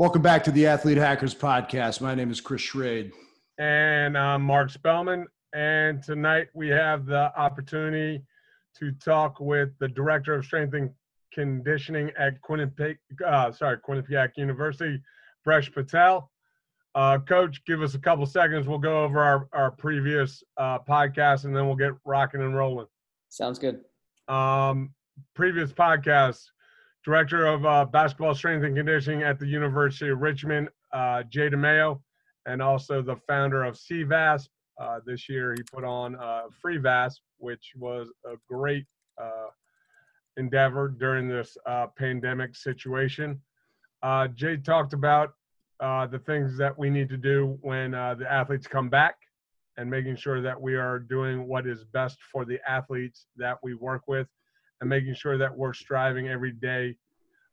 Welcome back to the Athlete Hackers Podcast. My name is Chris Schrade. And I'm Mark Spellman. And tonight we have the opportunity to talk with the Director of Strength and Conditioning at Quinnipiac, uh, sorry, Quinnipiac University, Bresh Patel. Uh, Coach, give us a couple seconds. We'll go over our, our previous uh, podcast and then we'll get rocking and rolling. Sounds good. Um, previous podcast, Director of uh, Basketball Strength and Conditioning at the University of Richmond, uh, Jay DeMayo, and also the founder of CVASP. Uh, this year he put on uh, Free VASP, which was a great uh, endeavor during this uh, pandemic situation. Uh, Jay talked about the things that we need to do when the athletes come back and making sure that we are doing what is best for the athletes that we work with and making sure that we're striving every day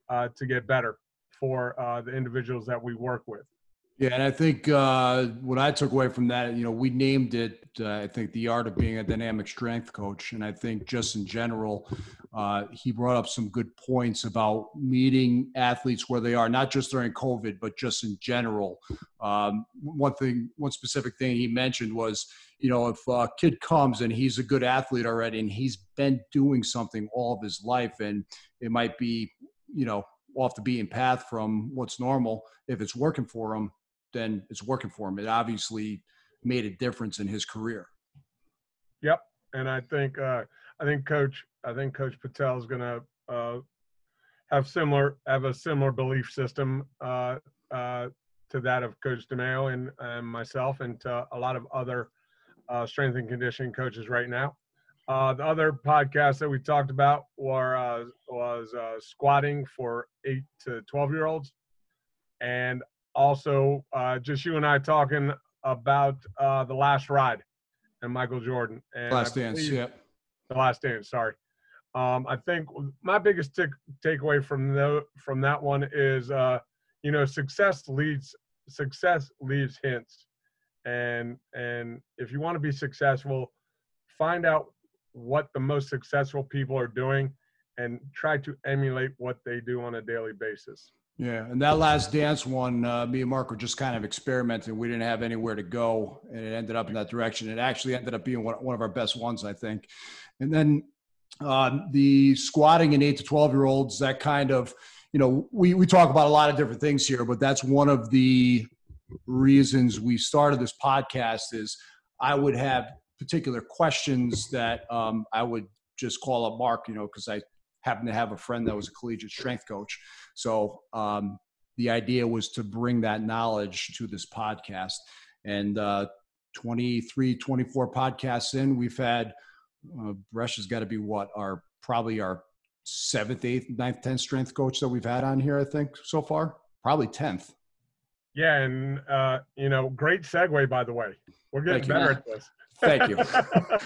uh, to get better for uh, the individuals that we work with. Yeah, and I think uh, what I took away from that, you know, we named it, uh, I think, the art of being a dynamic strength coach. And I think just in general, uh, he brought up some good points about meeting athletes where they are, not just during COVID, but just in general. Um, one thing, one specific thing he mentioned was, you know, if a kid comes and he's a good athlete already and he's been doing something all of his life and it might be, you know, off the beaten path from what's normal, if it's working for him, then it's working for him. It obviously made a difference in his career. Yep, and I think uh, I think Coach I think Coach Patel is going to uh, have similar have a similar belief system uh, uh, to that of Coach DeMayo and, and myself, and to a lot of other uh, strength and conditioning coaches right now. Uh, the other podcast that we talked about were uh, was uh, squatting for eight to twelve year olds, and also uh, just you and I talking about uh, the last ride and Michael Jordan and last dance. Yeah, the last dance. Sorry. Um, I think my biggest t- takeaway from the from that one is, uh, you know, success leads success leaves hints, and and if you want to be successful, find out what the most successful people are doing, and try to emulate what they do on a daily basis. Yeah, and that last dance one, uh, me and Mark were just kind of experimenting. We didn't have anywhere to go, and it ended up in that direction. It actually ended up being one, one of our best ones, I think. And then uh, the squatting in eight to twelve year olds, that kind of, you know, we we talk about a lot of different things here, but that's one of the reasons we started this podcast. Is I would have particular questions that um, I would just call up Mark, you know, because I happen to have a friend that was a collegiate strength coach. So um, the idea was to bring that knowledge to this podcast. And uh, 23, 24 podcasts in, we've had, uh, Bresh has got to be what, our probably our seventh, eighth, ninth, tenth strength coach that we've had on here, I think, so far. Probably 10th. Yeah, and uh, you know, great segue by the way. We're getting Thank better you. at this. Thank you.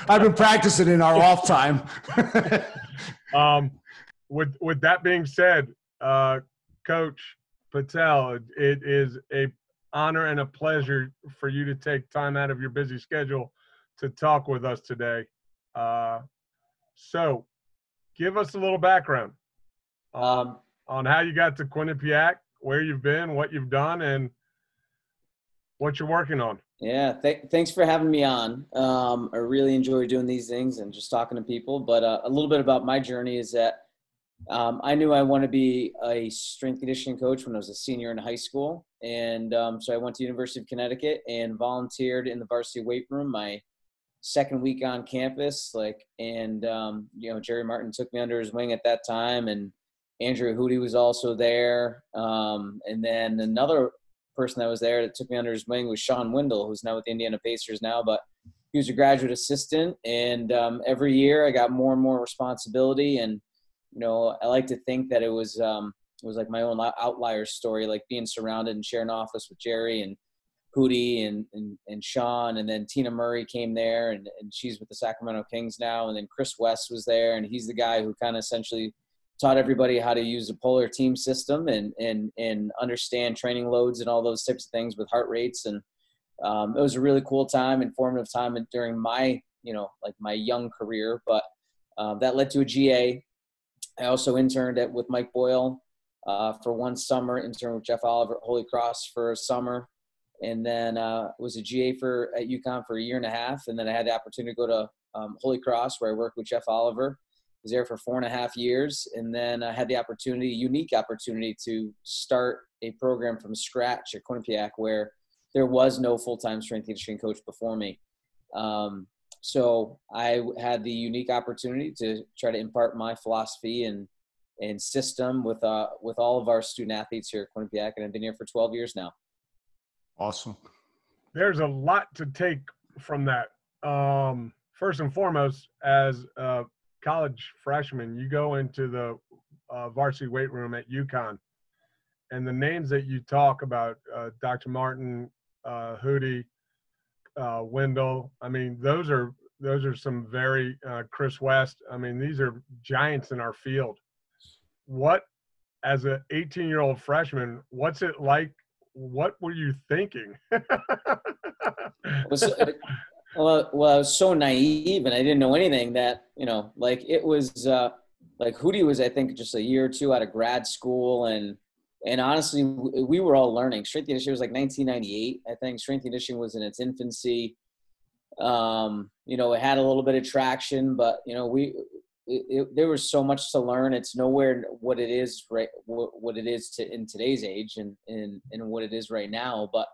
I've been practicing in our off time. um, with with that being said, uh, Coach Patel, it is a honor and a pleasure for you to take time out of your busy schedule to talk with us today. Uh, so, give us a little background um, on how you got to Quinnipiac, where you've been, what you've done, and what you're working on. Yeah, th- thanks for having me on. Um, I really enjoy doing these things and just talking to people. But uh, a little bit about my journey is that um, I knew I wanted to be a strength conditioning coach when I was a senior in high school, and um, so I went to University of Connecticut and volunteered in the varsity weight room my second week on campus. Like, and um, you know, Jerry Martin took me under his wing at that time, and Andrea Hudy was also there, um, and then another person that was there that took me under his wing was Sean Windle, who's now with the Indiana Pacers now, but he was a graduate assistant, and um, every year I got more and more responsibility. And you know, I like to think that it was um, it was like my own outlier story, like being surrounded and sharing office with Jerry and Hudy and, and, and Sean, and then Tina Murray came there, and, and she's with the Sacramento Kings now, and then Chris West was there, and he's the guy who kind of essentially taught everybody how to use the polar team system and and and understand training loads and all those types of things with heart rates, and um, it was a really cool time, informative time during my you know like my young career, but um, that led to a GA I also interned at with Mike Boyle uh, for one summer, interned with Jeff Oliver at Holy Cross for a summer, and then uh, was a GA for at UConn for a year and a half, and then I had the opportunity to go to um, Holy Cross where I worked with Jeff Oliver. Was there for four and a half years, and then I had the opportunity, unique opportunity, to start a program from scratch at Quinnipiac where there was no full-time strength and conditioning coach before me. Um, so I had the unique opportunity to try to impart my philosophy and and system with uh with all of our student athletes here at Quinnipiac, and I've been here for 12 years now. Awesome. There's a lot to take from that. Um, first and foremost, as a college freshman, you go into the uh, varsity weight room at UConn, and the names that you talk about, uh, Dr. Martin, uh, Hudy, uh, Windle. I mean, those are those are some very uh, Chris West. I mean, these are giants in our field. What, as an 18 year old freshman, what's it like? What were you thinking? well, well, I was so naive and I didn't know anything that you know, like it was uh, like Hudy was, I think, just a year or two out of grad school and and honestly, we were all learning. Strength conditioning was like 1998. I think strength conditioning was in its infancy. Um, you know, it had a little bit of traction, but you know, we it, it, there was so much to learn. It's nowhere what it is right what, what it is to in today's age and and and what it is right now. But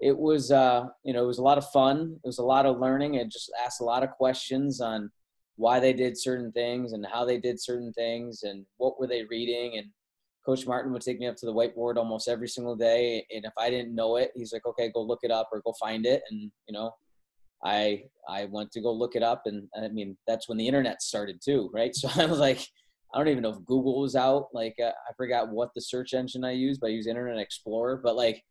it was uh, you know it was a lot of fun. It was a lot of learning. and just asked a lot of questions on why they did certain things and how they did certain things and what were they reading and Coach Martin would take me up to the whiteboard almost every single day, and if I didn't know it, he's like, "Okay, go look it up or go find it." And you know, I I went to go look it up, and I mean that's when the internet started too, right? So I was like, I don't even know if Google was out. Like uh, I forgot what the search engine I used, but I used Internet Explorer. But like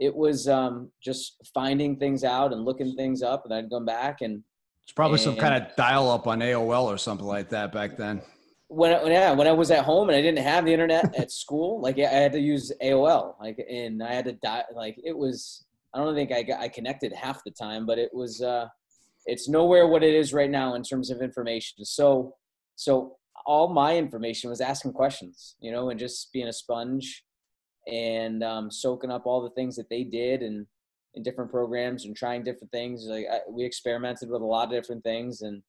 it was um, just finding things out and looking things up, and I'd come back and. It's probably and, some kind of dial up on AOL or something like that back then when I, yeah when I was at home and I didn't have the internet at school, like I had to use AOL, like and I had to die. Like it was, I don't think I got I connected half the time, but it was, uh, it's nowhere what it is right now in terms of information. So, so all my information was asking questions, you know, and just being a sponge and um, soaking up all the things that they did and in different programs and trying different things. Like I, we experimented with a lot of different things and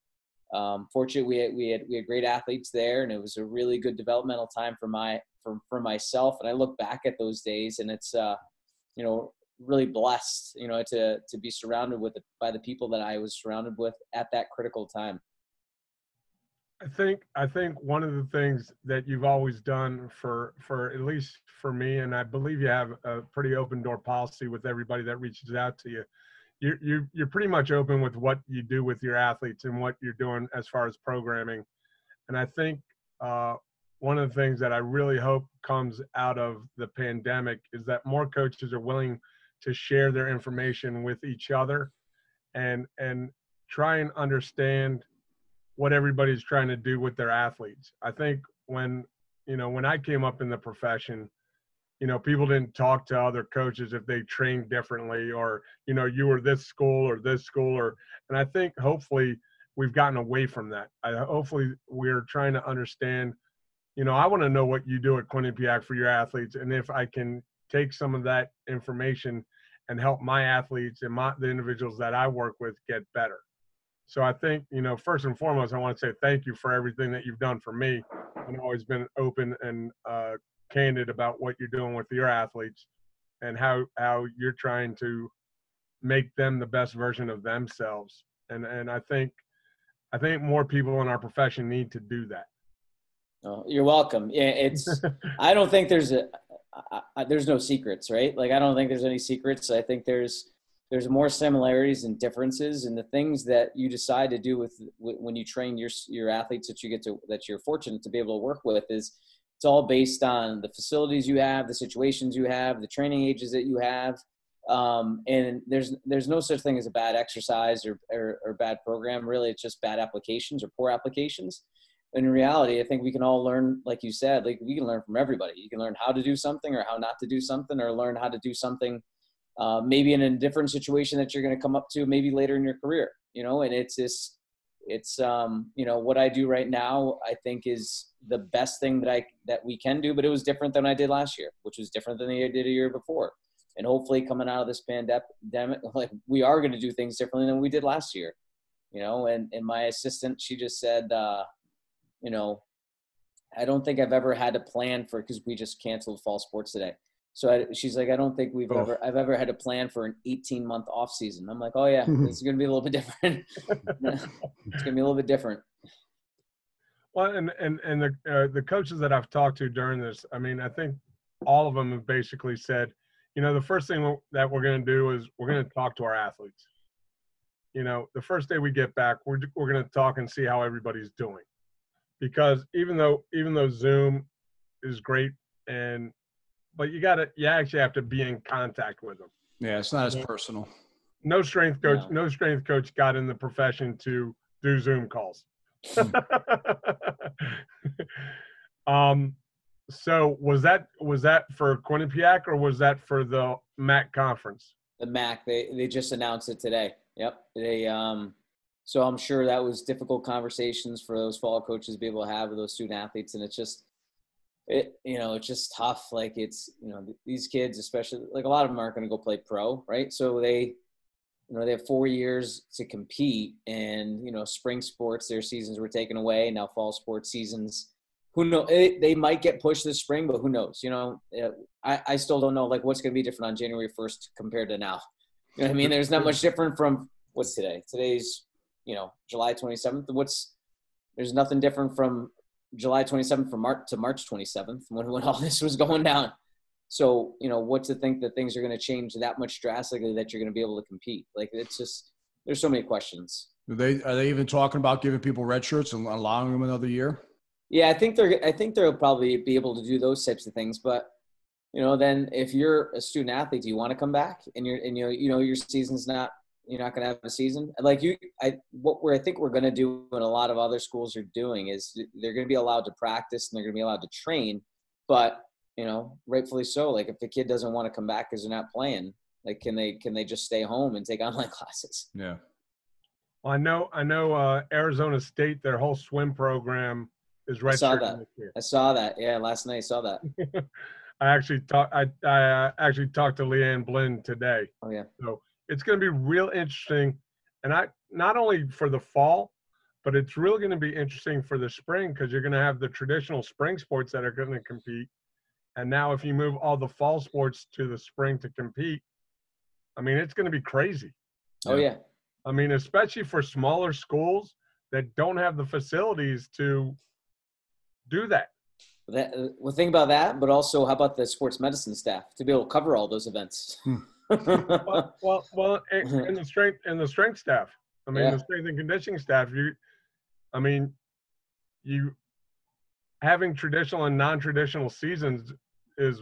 um, fortunately, we had, we had we had great athletes there, and it was a really good developmental time for my for for myself. And I look back at those days, and it's uh, you know really blessed, you know, to to be surrounded with the, by the people that I was surrounded with at that critical time. I think I think one of the things that you've always done for for at least for me, and I believe you have a pretty open door policy with everybody that reaches out to you, you're, you're, you're pretty much open with what you do with your athletes and what you're doing as far as programming. And I think uh, one of the things that I really hope comes out of the pandemic is that more coaches are willing to share their information with each other and and try and understand what everybody's trying to do with their athletes. I think when you know when I came up in the profession, you know people didn't talk to other coaches if they trained differently or you know you were this school or this school or and i think hopefully we've gotten away from that I, hopefully we're trying to understand you know i want to know what you do at quinnipiac for your athletes and if i can take some of that information and help my athletes and my the individuals that i work with get better so i think you know first and foremost i want to say thank you for everything that you've done for me. And always been open and uh, candid about what you're doing with your athletes and how how you're trying to make them the best version of themselves. And and i think i think more people in our profession need to do that. Oh, you're welcome. Yeah it's i don't think there's a I, I, there's no secrets right? Like i don't think there's any secrets. I think there's there's more similarities and differences and the things that you decide to do with when you train your your athletes that you get to that you're fortunate to be able to work with is it's all based on the facilities you have, the situations you have, the training ages that you have. Um, and there's there's no such thing as a bad exercise or, or, or bad program. Really, it's just bad applications or poor applications. in reality, I think we can all learn, like you said, like we can learn from everybody. You can learn how to do something or how not to do something, or learn how to do something uh, maybe in a different situation that you're going to come up to maybe later in your career. You know, and it's just it's um, you know what I do right now. I think is the best thing that I that we can do, but it was different than I did last year, which was different than I did a year before. And hopefully, coming out of this pandemic, like we are going to do things differently than we did last year. You know, and and my assistant, she just said, uh, you know, I don't think I've ever had to plan for because we just canceled fall sports today. So I, she's like, I don't think we've Oh. ever I've ever had a plan for an 18 month off season. I'm like, oh yeah, it's going to be a little bit different. it's going to be a little bit different. Well, and and and the uh, the coaches that I've talked to during this, I mean, I think all of them have basically said, you know, the first thing that we're going to do is we're going to talk to our athletes. You know, the first day we get back, we're we're going to talk and see how everybody's doing, because even though even though Zoom is great and but you got to you actually have to be in contact with them. Yeah, it's not as personal. No strength coach, No. no strength coach got in the profession to do Zoom calls. um, so was that was that for Quinnipiac or was that for the MAAC conference? The MAAC, they they just announced it today. Yep. They um so I'm sure that was difficult conversations for those fall coaches to be able to have with those student athletes and it's just it you know, it's just tough. Like it's you know, these kids especially like a lot of them aren't gonna go play pro, right? So they you know, they have four years to compete and, you know, spring sports, their seasons were taken away. Now fall sports seasons, who know they, they might get pushed this spring, but who knows? You know, I, I still don't know like what's going to be different on January 1st compared to now. You know I mean? There's not much different from what's today. Today's, you know, July 27th. What's there's nothing different from July 27th from March to March 27th when, when all this was going down. So, you know, what to think that things are going to change that much drastically that you're going to be able to compete? Like, it's just, there's so many questions. Are they are they even talking about giving people red shirts and allowing them another year? Yeah, I think they're. I think they'll probably be able to do those types of things. But you know, then if you're a student athlete, do you want to come back and you're and you know you know your season's not you're not going to have a season like you. I what we're I think we're going to do and a lot of other schools are doing is they're going to be allowed to practice and they're going to be allowed to train, but you know, rightfully so. Like if the kid doesn't want to come back because they're not playing, like can they can they just stay home and take online classes? Yeah. Well, I know I know uh, Arizona State, their whole swim program is right I saw that. I saw that. Yeah, last night I saw that. I actually talked. I, I uh, actually talked to Leanne Blinn today. Oh yeah. So it's going to be real interesting, and I not only for the fall, but it's really going to be interesting for the spring because you're going to have the traditional spring sports that are going to compete, and now if you move all the fall sports to the spring to compete, I mean it's going to be crazy. Oh yeah. I mean, especially for smaller schools that don't have the facilities to do that. That, uh, well, think about that, but also how about the sports medicine staff to be able to cover all those events? Well, well, well, and, and the strength and the strength staff. I mean, Yeah. the strength and conditioning staff. You, I mean, you having traditional and non-traditional seasons is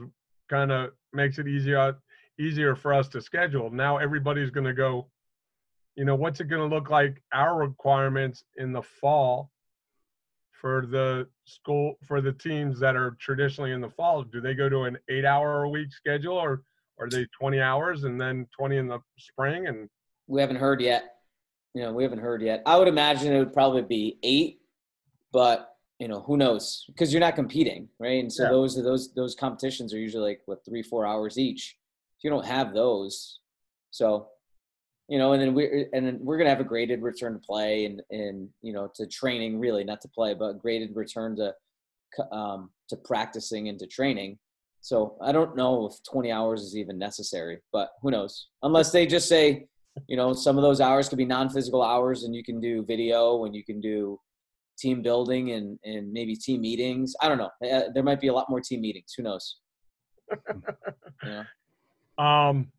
kind of makes it easier easier for us to schedule. Now everybody's going to go. You know, what's it going to look like? Our requirements in the fall for the school for the teams that are traditionally in the fall. Do they go to an eight-hour a week schedule or? Are they 20 hours and then 20 in the spring? And we haven't heard yet. You know, we haven't heard yet. I would imagine it would probably be eight, but you know, who knows? Because you're not competing, right? And so Yeah. those are those those competitions are usually like what three, four hours each. If you don't have those, so you know, and then we and then we're gonna have a graded return to play and and you know to training really not to play, but graded return to um, to practicing and to training. So I don't know if 20 hours is even necessary, but who knows? Unless they just say, you know, some of those hours could be non-physical hours, and you can do video and you can do team building and and maybe team meetings. I don't know. Uh, There might be a lot more team meetings. Who knows? Yeah. um,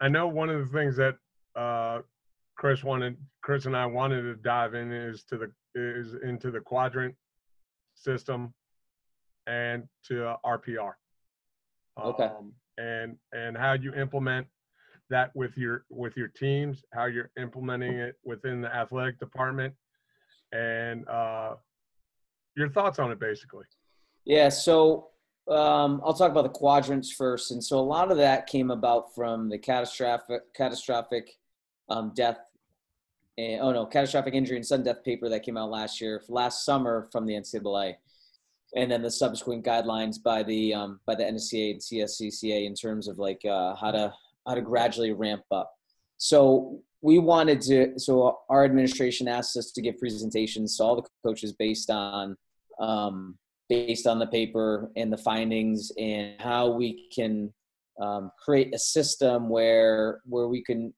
I know one of the things that uh, Chris wanted, Chris and I wanted to dive in is to the is into the quadrant system and to uh, RPR. Okay. Um, and and how you implement that with your with your teams, how you're implementing it within the athletic department, and uh, your thoughts on it, basically. Yeah, so um, I'll talk about the quadrants first, and so a lot of that came about from the catastrophic catastrophic um, death and oh no, catastrophic injury and sudden death paper that came out last year, last summer from the NCAA, and then the subsequent guidelines by the um, by the NCAA and CSCCA in terms of like uh, how to how to gradually ramp up. So we wanted to. So our administration asked us to give presentations to all the coaches based on um, based on the paper and the findings and how we can um, create a system where where we can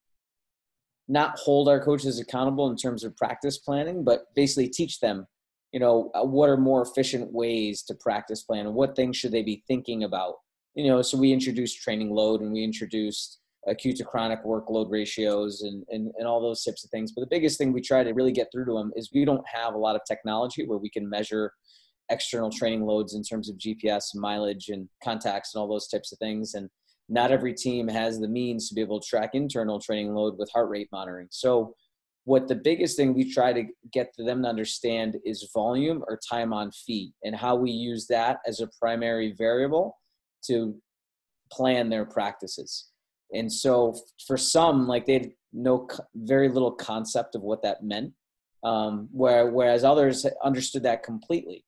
not hold our coaches accountable in terms of practice planning, but basically teach them, you know, uh, what are more efficient ways to practice plan and what things should they be thinking about. You know, so we introduced training load and we introduced acute to chronic workload ratios and, and, and all those types of things. But the biggest thing we try to really get through to them is we don't have a lot of technology where we can measure external training loads in terms of GPS, mileage, and contacts and all those types of things. And not every team has the means to be able to track internal training load with heart rate monitoring. So, what the biggest thing we try to get to them to understand is volume or time on feet and how we use that as a primary variable to plan their practices. And so, for some, like they had no very little concept of what that meant, um, where, whereas others understood that completely.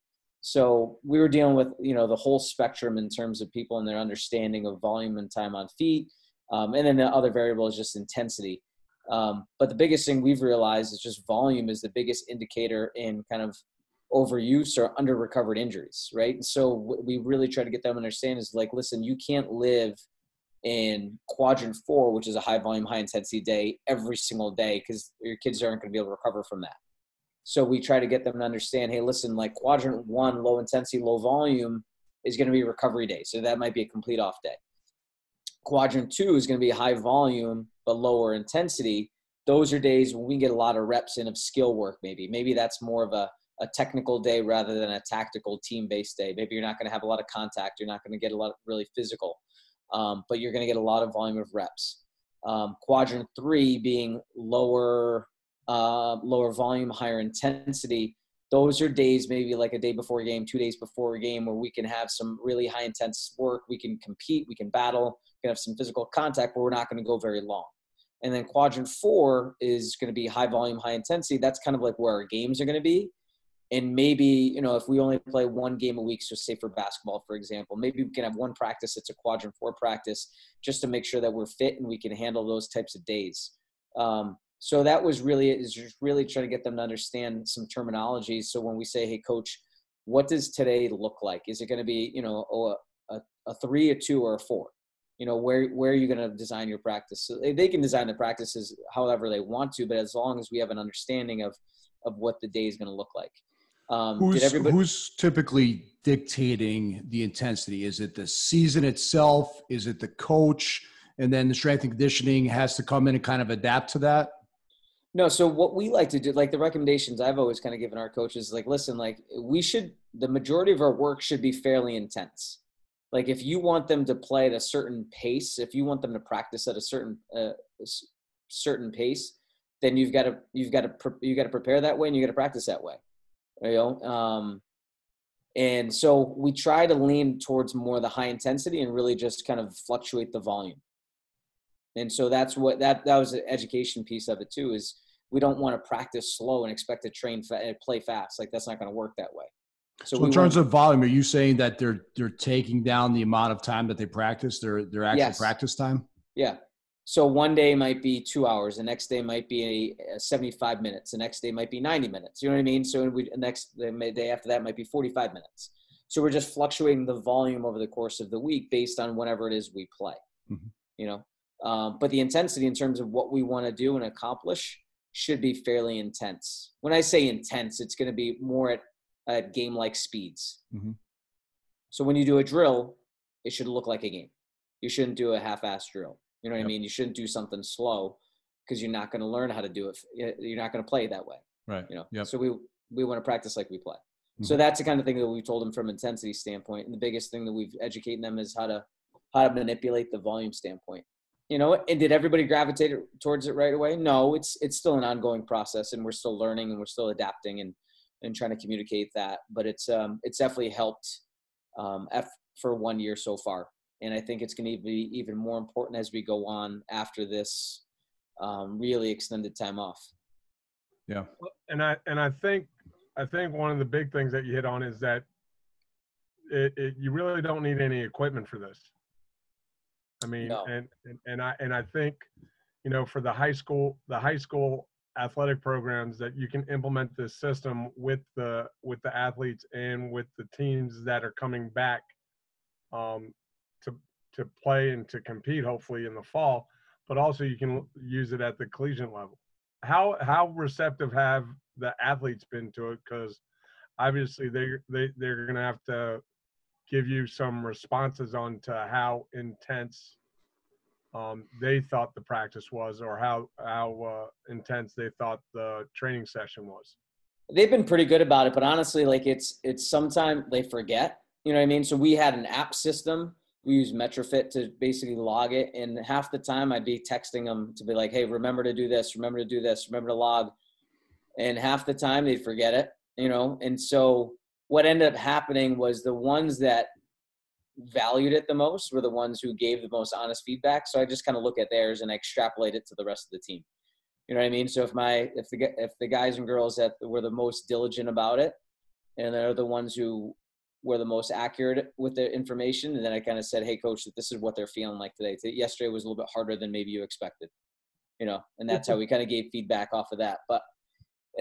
So we were dealing with you know the whole spectrum in terms of people and their understanding of volume and time on feet, um, and then the other variable is just intensity. Um, but the biggest thing we've realized is just volume is the biggest indicator in kind of overuse or under recovered injuries, right? And so what we really try to get them to understand is like, listen, you can't live in quadrant four, which is a high volume, high intensity day every single day because your kids aren't going to be able to recover from that. So we try to get them to understand, hey, listen, like quadrant one, low intensity, low volume is going to be recovery day. So that might be a complete off day. Quadrant two is going to be high volume, but lower intensity. Those are days when we get a lot of reps in of skill work, maybe. Maybe that's more of a, a technical day rather than a tactical team based day. Maybe you're not going to have a lot of contact. You're not going to get a lot of really physical, um, but you're going to get a lot of volume of reps. Um, quadrant three being lower uh, lower volume, higher intensity. Those are days, maybe like a day before a game, two days before a game, where we can have some really high intense work. We can compete, we can battle, we can have some physical contact, but we're not going to go very long. And then quadrant four is going to be high volume, high intensity. That's kind of like where our games are going to be. And maybe, you know, if we only play one game a week, so say for basketball, for example, maybe we can have one practice It's a quadrant four practice just to make sure that we're fit and we can handle those types of days. Um, so that was really is just really trying to get them to understand some terminology so when we say hey coach what does today look like is it going to be you know a, a, a three a two or a four you know where where are you going to design your practice? So they can design the practices however they want to but as long as we have an understanding of of what the day is going to look like. Um, who's, everybody- who's typically dictating the intensity? Is it the season itself? Is it the coach? And then the strength and conditioning has to come in and kind of adapt to that? No, so what we like to do, like the recommendations I've always kind of given our coaches, is like, listen, like we should, the majority of our work should be fairly intense. Like if you want them to play at a certain pace, if you want them to practice at a certain uh, certain pace, then you've got to you've got to you got to prepare that way and you got to practice that way. You know, um, and so we try to lean towards more the high intensity and really just kind of fluctuate the volume. And so that's what that that was the education piece of it too is we don't want to practice slow and expect to train fa- play fast. Like that's not going to work that way. So, so in terms of volume, are you saying that they're they're taking down the amount of time that they practice, their their actual yes. practice time? Yeah. So one day might be two hours, the next day might be a, a 75 minutes, the next day might be 90 minutes. You know what I mean? So we the next the day after that might be 45 minutes. So we're just fluctuating the volume over the course of the week based on whatever it is we play. Mm-hmm. You know, um, but the intensity in terms of what we want to do and accomplish should be fairly intense. When I say intense, it's going to be more at, at game like speeds. Mm-hmm. So when you do a drill, it should look like a game. You shouldn't do a half ass drill. You know what yep. I mean? You shouldn't do something slow because you're not going to learn how to do it. You're not going to play that way. Right. You know. Yep. So we we want to practice like we play. Mm-hmm. So that's the kind of thing that we've told them from intensity standpoint. And the biggest thing that we've educated them is how to how to manipulate the volume standpoint you know and did everybody gravitate towards it right away no it's it's still an ongoing process and we're still learning and we're still adapting and and trying to communicate that but it's um it's definitely helped um F for one year so far and i think it's going to be even more important as we go on after this um, really extended time off Yeah. And I and I think I think one of the big things that you hit on is that it, it, you really don't need any equipment for this. I mean, No. and, and and I and I think, you know, for the high school the high school athletic programs that you can implement this system with the with the athletes and with the teams that are coming back um, to to play and to compete hopefully in the fall, but also you can use it at the collegiate level. How how receptive have the athletes been to it? Because obviously they they they're gonna have to give you some responses on to how intense um, they thought the practice was or how how uh, intense they thought the training session was. they've been pretty good about it but honestly like it's it's sometimes they forget you know what i mean so we had an app system we use Metrifit to basically log it and half the time i'd be texting them to be like hey remember to do this remember to do this remember to log and half the time they'd forget it you know and so what ended up happening was the ones that valued it the most were the ones who gave the most honest feedback so i just kind of look at theirs and I extrapolate it to the rest of the team you know what I mean? So if my if the if the guys and girls that were the most diligent about it, and they're the ones who were the most accurate with the information, and then I kind of said, "Hey, coach, this is what they're feeling like today. Yesterday was a little bit harder than maybe you expected." You know, and that's how we kind of gave feedback off of that. But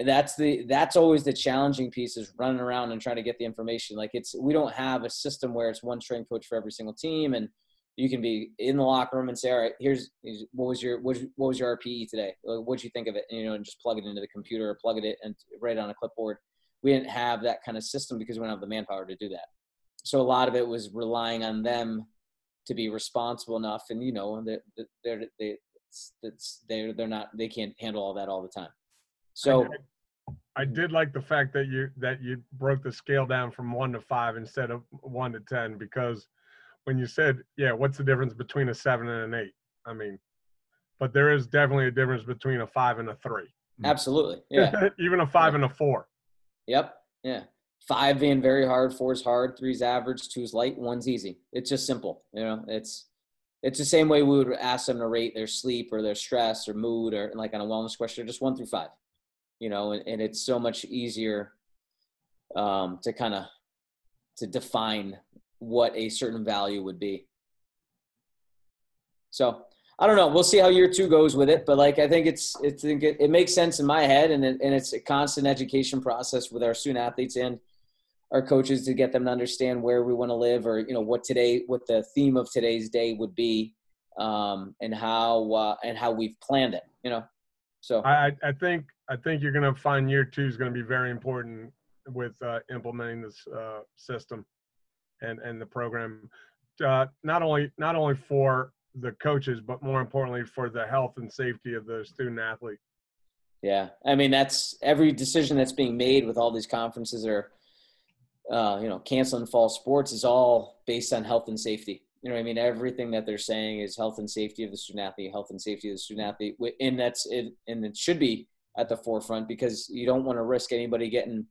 that's the that's always the challenging piece is running around and trying to get the information. Like it's we don't have a system where it's one strength coach for every single team and you can be in the locker room and say, all right, here's what was your what, was- your RPE today? What'd you think of it? And, you know, and just plug it into the computer or plug it in and write it on a clipboard. We didn't have that kind of system because we don't have the manpower to do that. So a lot of it was relying on them to be responsible enough, and you know, they're they're they they're they're not they can't handle all that all the time. So I did like the fact that you that you broke the scale down from one to five instead of one to ten because when you said, yeah, what's the difference between a seven and an eight? I mean, but there is definitely a difference between a five and a three. Mm. absolutely, yeah. Even a five and a four. Yep. Yeah. Five being very hard, four is hard, three's average, two's light, one's easy. It's just simple. You know, it's it's the same way we would ask them to rate their sleep or their stress or mood or like on a wellness question, just one through five. You know, and, and it's so much easier um, to kind of to define what a certain value would be. So I don't know. We'll see how year two goes with it, but like I think it's it's think it, it makes sense in my head, and it, and it's a constant education process with our student athletes and our coaches to get them to understand where we want to live, or you know what today what the theme of today's day would be, um, and how uh, and how we've planned it. You know, so I, I- I think I think you're going to find year two is going to be very important with uh, implementing this uh, system and and the program. Uh, not only not only for the coaches, but more importantly for the health and safety of the student athlete. Yeah, I mean that's every decision that's being made with all these conferences or uh, you know canceling fall sports is all based on health and safety. You know I mean? Everything that they're saying is health and safety of the student athlete, health and safety of the student athlete, and that's it. And it should be at the forefront because you don't want to risk anybody getting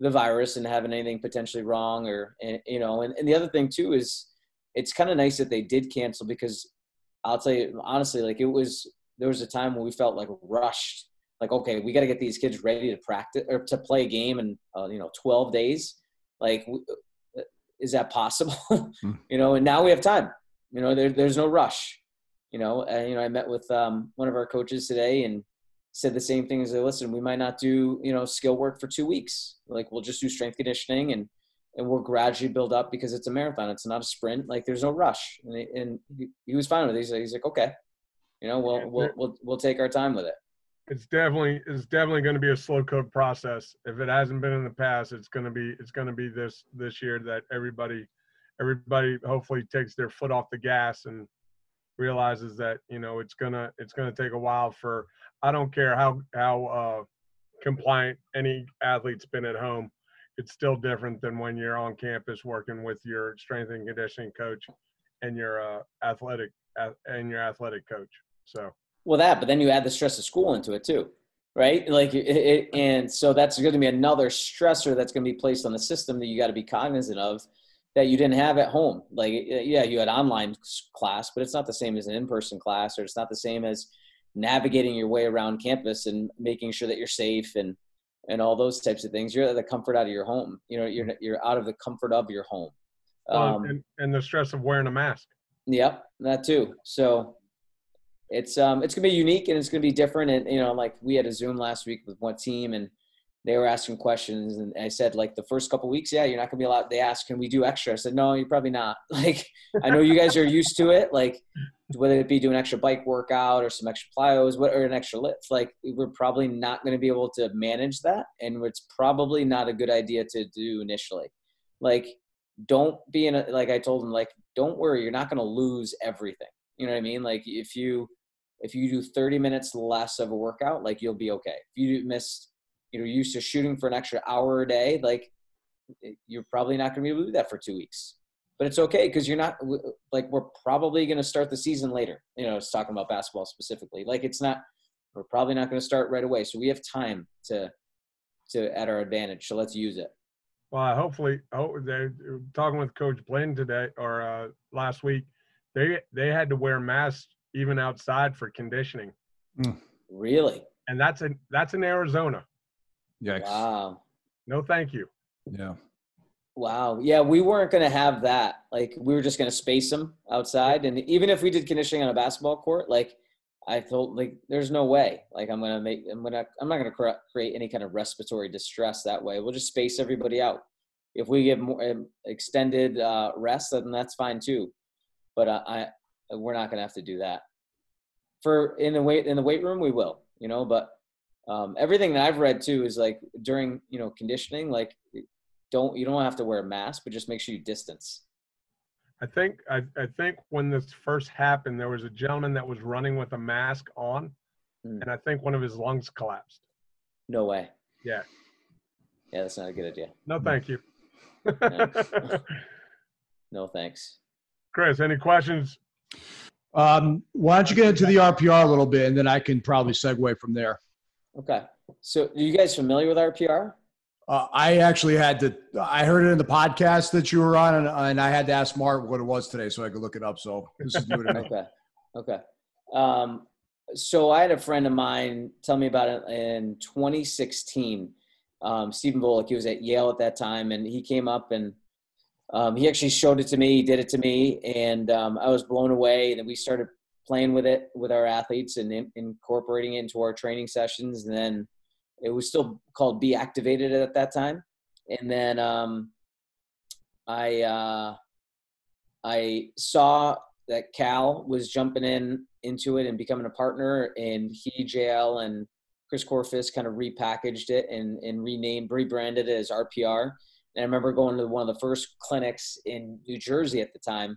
the virus and having anything potentially wrong or and, you know. And, and the other thing too is it's kind of nice that they did cancel because I'll tell you honestly, like it was there was a time when we felt like rushed like okay we got to get these kids ready to practice or to play a game in uh, you know 12 days. Like uh, is that possible? You know and now we have time. You know there, there's no rush. You know and you know i met with um, one of our coaches today and said the same thing as they listen we might not do you know skill work for two weeks. Like we'll just do strength conditioning and and we'll gradually build up because it's a marathon. It's not a sprint. Like there's no rush. And, he- and he, he was fine with it. He's like, he's like okay. You know we'll, we'll we'll we'll take our time with it. It's definitely it's definitely going to be a slow code process. If it hasn't been in the past, it's going to be it's going to be this this year that everybody everybody hopefully takes their foot off the gas and realizes that you know it's gonna it's gonna take a while for I don't care how how uh, compliant any athlete's been at home. It's still different than when you're on campus working with your strength and conditioning coach and your uh, athletic and your athletic coach. So Well, that, but then you add the stress of school into it too, right? Like, it, it, and so that's going to be another stressor that's going to be placed on the system that you got to be cognizant of that you didn't have at home. Like, yeah, you had online class, but it's not the same as an in-person class, or it's not the same as navigating your way around campus and making sure that you're safe and and all those types of things. You're at the comfort out of your home. You know, you're you're out of the comfort of your home. Um, and, and the stress of wearing a mask. Yep, that too. So it's um it's gonna be unique and it's gonna be different. And you know, like we had a Zoom last week with one team and they were asking questions and I said like the first couple weeks, yeah, you're not gonna be allowed. They asked, can we do extra? I said, no, you're probably not. Like I know you guys are used to it. Like whether it be doing extra bike workout or some extra plyos, what, or an extra lift, like we're probably not going to be able to manage that, and it's probably not a good idea to do initially. Like, don't be in a like I told them, like don't worry, you're not going to lose everything. You know what I mean? Like if you if you do 30 minutes less of a workout, like you'll be okay. If you miss, you know, used to shooting for an extra hour a day, like you're probably not going to be able to do that for two weeks but it's okay because you're not like we're probably going to start the season later. You know, it's talking about basketball specifically. Like it's not we're probably not going to start right away, so we have time to to at our advantage. So let's use it. Well, hopefully, oh, they talking with Coach Blinn today or uh, last week. They they had to wear masks even outside for conditioning. Mm. Really? And that's in that's in Arizona. Yikes! Wow. No, thank you. Yeah. Wow. Yeah, we weren't going to have that. Like, we were just going to space them outside. And even if we did conditioning on a basketball court, like, I told, like, there's no way. Like, I'm going to make, I'm going to, I'm not going to create any kind of respiratory distress that way. We'll just space everybody out. If we give more um, extended uh, rest, then that's fine too. But uh, I, we're not going to have to do that. For in the weight in the weight room, we will, you know. But um, everything that I've read too is like during you know conditioning, like don't you don't have to wear a mask, but just make sure you distance. I think I, I think when this first happened, there was a gentleman that was running with a mask on, mm. and I think one of his lungs collapsed. No way. Yeah. Yeah, that's not a good idea. No, thank you. no. no thanks. Chris, any questions? Um, why don't you get into the RPR a little bit, and then I can probably segue from there. Okay. So, are you guys familiar with RPR? Uh, I actually had to. I heard it in the podcast that you were on, and, and, I had to ask Mark what it was today so I could look it up. So this is new to me. okay, okay. Um, so I had a friend of mine tell me about it in 2016. Um, Stephen Volek, he was at Yale at that time, and he came up and um, he actually showed it to me. He did it to me, and um, I was blown away. And we started playing with it with our athletes and in, incorporating it into our training sessions, and then it was still called Be Activated at that time. And then um, I uh, I saw that Cal was jumping in into it and becoming a partner, and he, JL, and Chris Korfist kind of repackaged it and, and renamed, rebranded it as RPR. And I remember going to one of the first clinics in New Jersey at the time,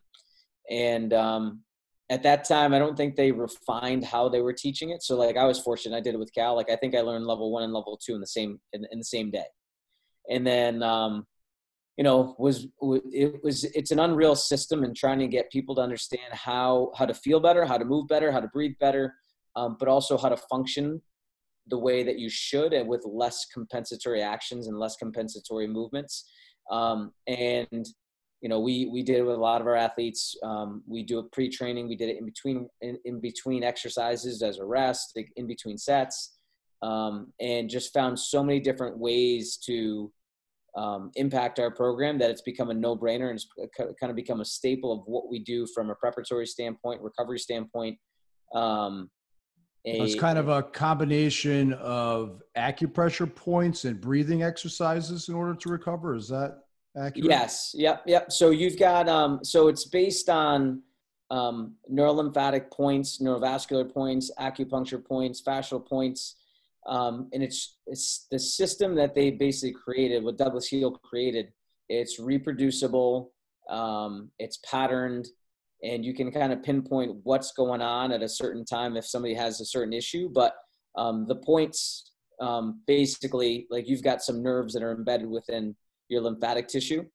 and um, at that time, I don't think they refined how they were teaching it. So like I was fortunate, I did it with Cal. Like I think I learned level one and level two in the same in, in the same day, and then um, you know was it was it's an unreal system and trying to get people to understand how how to feel better, how to move better, how to breathe better, um, but also how to function the way that you should and with less compensatory actions and less compensatory movements. Um, and you know, we we did it with a lot of our athletes. Um, we do it pre-training. We did it in between in, in between exercises as a rest, in between sets, um, and just found so many different ways to um, impact our program that it's become a no-brainer and it's kind of become a staple of what we do from a preparatory standpoint, recovery standpoint. Um, a, it's kind of a combination of acupressure points and breathing exercises in order to recover. Is that accurate? Yes. Yep. Yep. So you've got um, so it's based on um, neurolymphatic points, neurovascular points, acupuncture points, fascial points, um, and it's it's the system that they basically created. What Douglas Heel created. It's reproducible. Um, it's patterned, and you can kind of pinpoint what's going on at a certain time if somebody has a certain issue. But um, the points um, basically, like you've got some nerves that are embedded within your lymphatic tissue.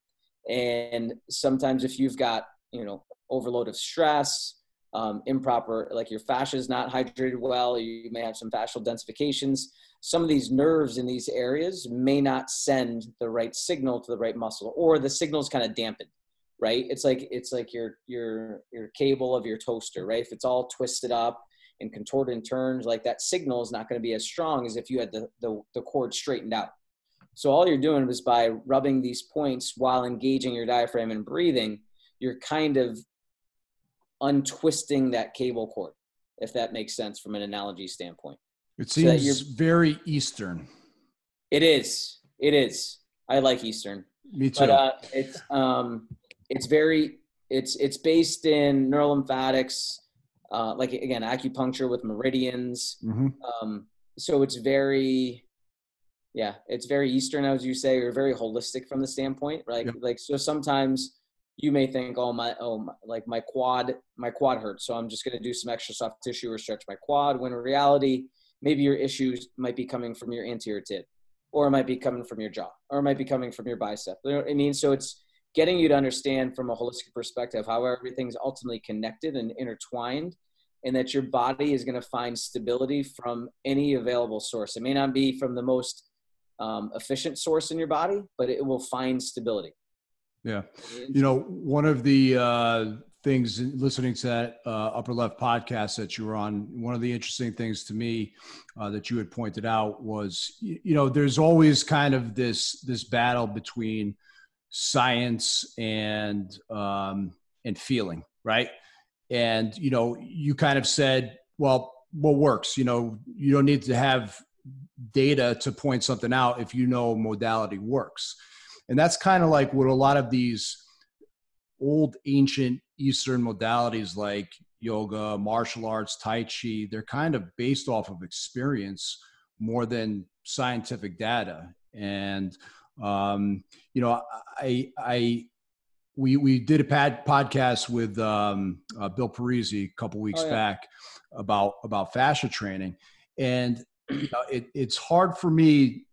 And sometimes if you've got, you know, overload of stress, um, improper, like your fascia is not hydrated well, you may have some fascial densifications. Some of these nerves in these areas may not send the right signal to the right muscle, or the signal is kind of dampened, right? It's like it's like your your your cable of your toaster, right? If it's all twisted up and contorted and turns, like that signal is not going to be as strong as if you had the, the, the cord straightened out. So all you're doing is by rubbing these points while engaging your diaphragm and breathing, you're kind of untwisting that cable cord, if that makes sense from an analogy standpoint. It seems so very Eastern. It is. It is. I like Eastern. Me too. But uh, it's um, it's very it's it's based in neurolymphatics, uh, like again acupuncture with meridians. Mm-hmm. Um, so it's very, yeah, it's very Eastern, as you say, or very holistic from the standpoint, right? Yep. Like so sometimes you may think, oh my, oh my, like my quad, my quad hurts, so I'm just going to do some extra soft tissue or stretch my quad. When in reality, maybe your issues might be coming from your anterior tib, or it might be coming from your jaw, or it might be coming from your bicep. You know what I mean? So it's getting you to understand from a holistic perspective how everything's ultimately connected and intertwined and that your body is going to find stability from any available source. It may not be from the most um, efficient source in your body, but it will find stability. Yeah. You know, one of the uh, things listening to that uh, upper left podcast that you were on, one of the interesting things to me uh, that you had pointed out was, you, you know, there's always kind of this, this battle between science and, um, and feeling, right? And, you know, you kind of said, well, what works? You know, you don't need to have data to point something out if you know modality works. And that's kind of like what a lot of these old ancient Eastern modalities like yoga, martial arts, Tai Chi, they're kind of based off of experience more than scientific data. And, um, you know, I, I, we we did a pad podcast with um, uh, Bill Parisi a couple weeks oh, yeah. back about about fascia training, and you know, it, it's hard for me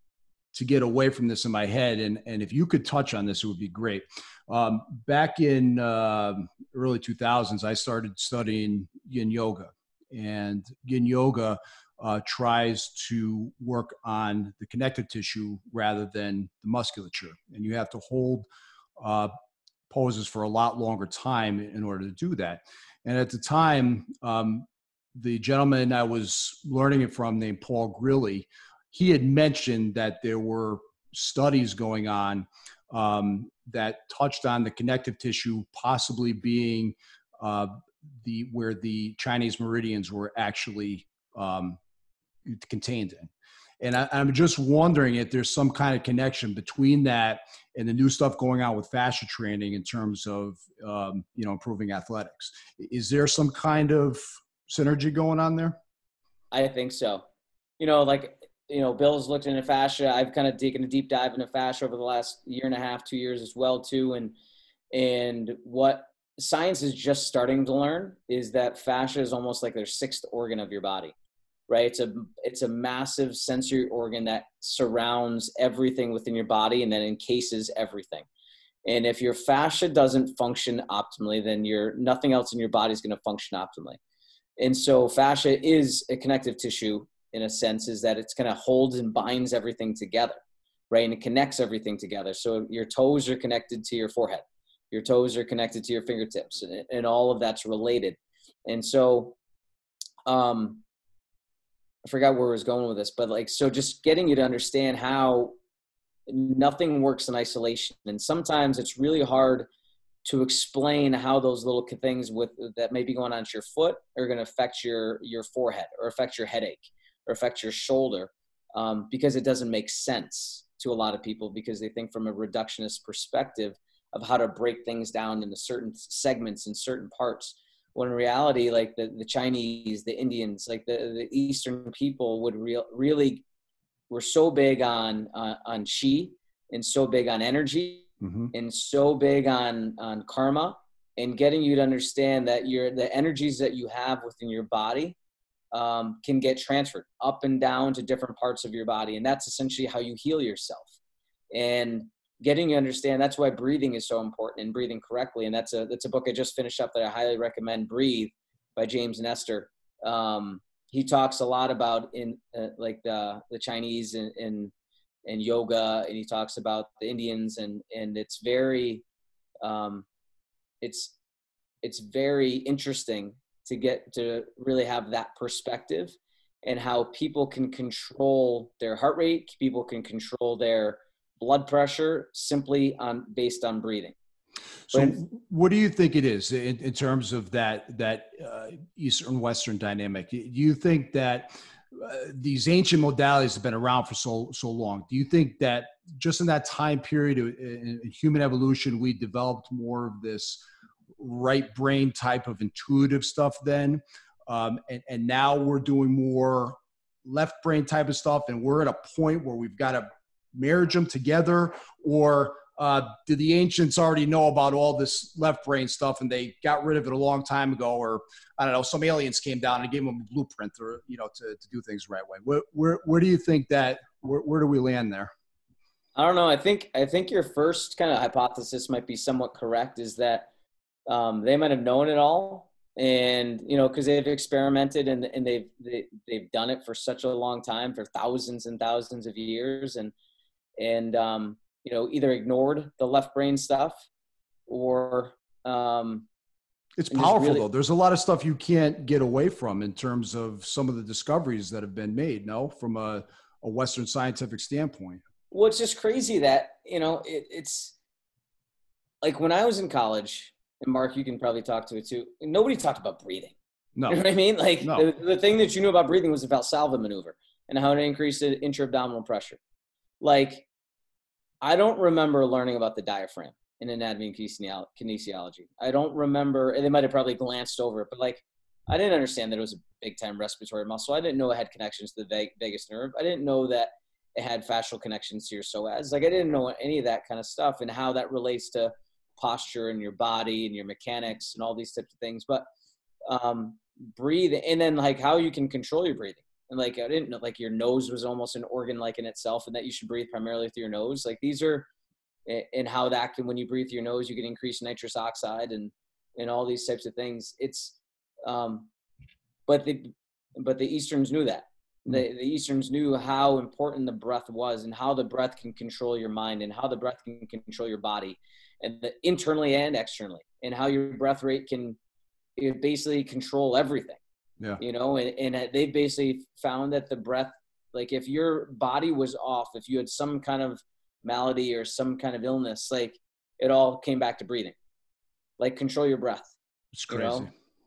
to get away from this in my head. And and if you could touch on this, it would be great. Um, back in uh, early 2000s, I started studying Yin Yoga, and Yin Yoga uh, tries to work on the connective tissue rather than the musculature, and you have to hold uh, poses for a lot longer time in order to do that. And at the time, um, the gentleman I was learning it from, named Paul Grilley, he had mentioned that there were studies going on um, that touched on the connective tissue possibly being uh, the where the Chinese meridians were actually um, contained in. And I, am just wondering if there's some kind of connection between that and the new stuff going on with fascia training in terms of um, you know improving athletics. Is there some kind of synergy going on there? I think so. You know, like you know, Bill's looked into fascia. I've kind of taken a deep dive into fascia over the last year and a half, two years as well too. And and what science is just starting to learn is that fascia is almost like their sixth organ of your body right it's a it's a massive sensory organ that surrounds everything within your body and then encases everything and if your fascia doesn't function optimally then your nothing else in your body is going to function optimally and so fascia is a connective tissue in a sense is that it's kind of holds and binds everything together right? And it connects everything together. So your toes are connected to your forehead. Your toes are connected to your fingertips and, and all of that's related. And so um, I forgot where I was going with this, but like, so just getting you to understand how nothing works in isolation. And sometimes it's really hard to explain how those little things with that may be going on to your foot are going to affect your, your forehead or affect your headache or affect your shoulder um, because it doesn't make sense to a lot of people because they think from a reductionist perspective of how to break things down into certain segments and certain parts when in reality like the, the chinese the indians like the, the eastern people would real, really were so big on uh, on chi and so big on energy mm-hmm. and so big on on karma and getting you to understand that your the energies that you have within your body um, can get transferred up and down to different parts of your body. And that's essentially how you heal yourself. And getting you understand that's why breathing is so important and breathing correctly. And that's a that's a book i just finished up that i highly recommend breathe by james nestor. Um, he talks a lot about in uh, like the the chinese and, and and yoga and he talks about the indians and and it's very um, it's it's very interesting to get to really have that perspective and how people can control their heart rate, people can control their blood pressure simply on based on breathing. So, what do you think it is in, in terms of that that uh, Eastern Western dynamic? Do you think that uh, these ancient modalities have been around for so so long? Do you think that just in that time period in human evolution, we developed more of this right brain type of intuitive stuff then, um, and, and now we're doing more left brain type of stuff, and we're at a point where we've got to marriage them together, or uh, did the ancients already know about all this left brain stuff and they got rid of it a long time ago? Or i don't know some aliens came down and gave them a blueprint or you know to, to do things the right way. Where, where, where do you think that where, where do we land there? I don't know. I think i think your first kind of hypothesis might be somewhat correct is that um, they might have known it all and you know because they've experimented and, and they've they, they've done it for such a long time for thousands and thousands of years. And and um, you know either ignored the left brain stuff or um, it's powerful really, though. There's a lot of stuff you can't get away from in terms of some of the discoveries that have been made no? From a, a western scientific standpoint. Well it's just crazy that you know it, it's like when i was in college and mark you can probably talk to it too nobody talked about breathing. No. You know what i mean? Like no. the, the thing that you knew about breathing was the valsalva maneuver and how to increase the intra-abdominal pressure. Like I don't remember learning about the diaphragm in anatomy and kinesiology. I don't remember, and they might have probably glanced over it, but like I didn't understand that it was a big time respiratory muscle. I didn't know it had connections to the vagus nerve. I didn't know that it had fascial connections to your psoas. Like I didn't know any of that kind of stuff and how that relates to posture and your body and your mechanics and all these types of things. But um, breathe, and then like how you can control your breathing and like I didn't know like your nose was almost an organ like in itself, and that you should breathe primarily through your nose. Like these are, and how that can when you breathe through your nose, you can increase nitrous oxide and and all these types of things. It's, um, but the but the Easterns knew that. Hmm. The, the Easterns knew how important the breath was and how the breath can control your mind and how the breath can control your body and the, internally and externally and how your breath rate can basically control everything yeah. You know, and, and they basically found that the breath, like if your body was off, if you had some kind of malady or some kind of illness, like it all came back to breathing. Like control your breath. It's crazy.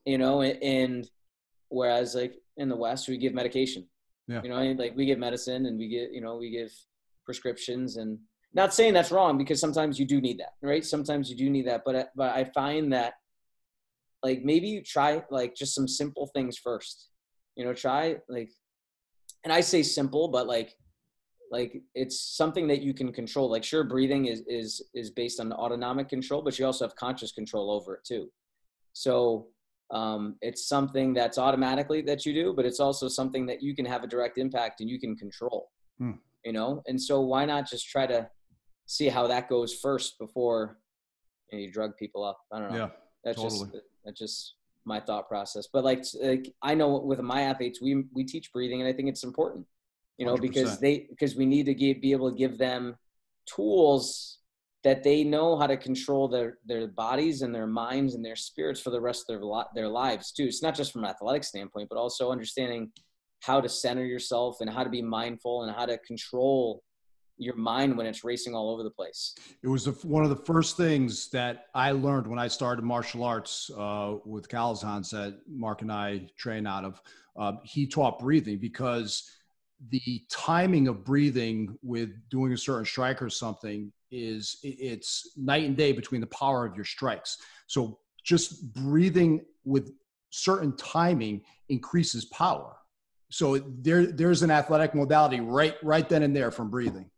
You know, you know and whereas like in the West, we give medication. Yeah. You know, like we give medicine and we get, you know, we give prescriptions and not saying that's wrong because sometimes you do need that, right? Sometimes you do need that, but but I find that like maybe you try like just some simple things first you know try like and i say simple but like like it's something that you can control like sure breathing is is is based on autonomic control but you also have conscious control over it too so um, it's something that's automatically that you do but it's also something that you can have a direct impact and you can control hmm. you know and so why not just try to see how that goes first before you, know, you drug people up i don't know yeah that's totally. just that's just my thought process. But like, like I know with my athletes, we we teach breathing, and I think it's important, you know, 100%. because they because we need to give, be able to give them tools that they know how to control their their bodies and their minds and their spirits for the rest of their their lives too. It's not just from an athletic standpoint, but also understanding how to center yourself and how to be mindful and how to control your mind when it's racing all over the place. It was one of the first things that I learned when I started martial arts uh, with Calzans that Mark and I train out of. Uh, he taught breathing because the timing of breathing with doing a certain strike or something is it's night and day between the power of your strikes. So just breathing with certain timing increases power. So there, there's an athletic modality right, right then and there from breathing.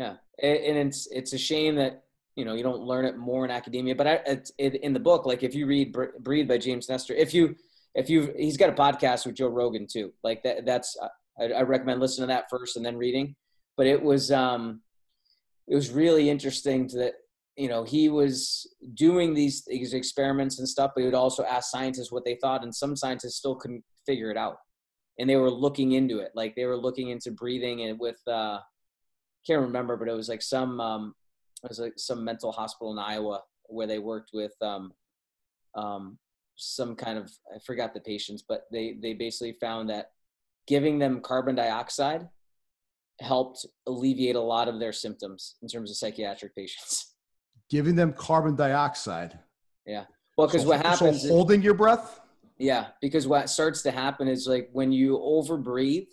Yeah, and it's it's a shame that you know you don't learn it more in academia. But I, it's it, in the book, like if you read "Breathe" by James Nestor, if you if you he's got a podcast with Joe Rogan too. Like that, that's I, I recommend listening to that first and then reading. But it was um, it was really interesting to that you know he was doing these, these experiments and stuff, but he would also ask scientists what they thought, and some scientists still couldn't figure it out, and they were looking into it, like they were looking into breathing and with uh, can't remember, but it was like some um, it was like some mental hospital in Iowa where they worked with um, um, some kind of I forgot the patients, but they they basically found that giving them carbon dioxide helped alleviate a lot of their symptoms in terms of psychiatric patients. Giving them carbon dioxide. Yeah. Well, because So- what happens, So holding your breath. yeah, because what starts to happen is like when you overbreathe,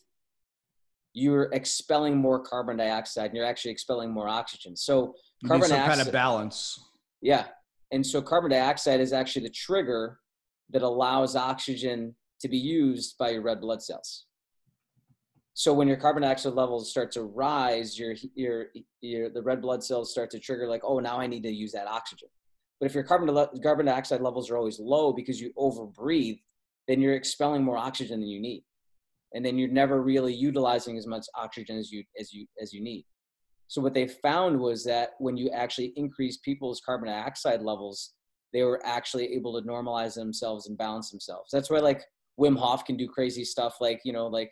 you're expelling more carbon dioxide and you're actually expelling more oxygen. So You Carbon some kind of balance. Yeah. And so carbon dioxide is actually the trigger that allows oxygen to be used by your red blood cells. So when your carbon dioxide levels start to rise, your your your the red blood cells start to trigger like, oh, now I need to use that oxygen. But if your carbon carbon dioxide levels are always low because you overbreathe, then you're expelling more oxygen than you need, and then you're never really utilizing as much oxygen as you as you as you need. So what they found was that when you actually increase people's carbon dioxide levels, they were actually able to normalize themselves and balance themselves. That's why like Wim Hof can do crazy stuff like, you know, like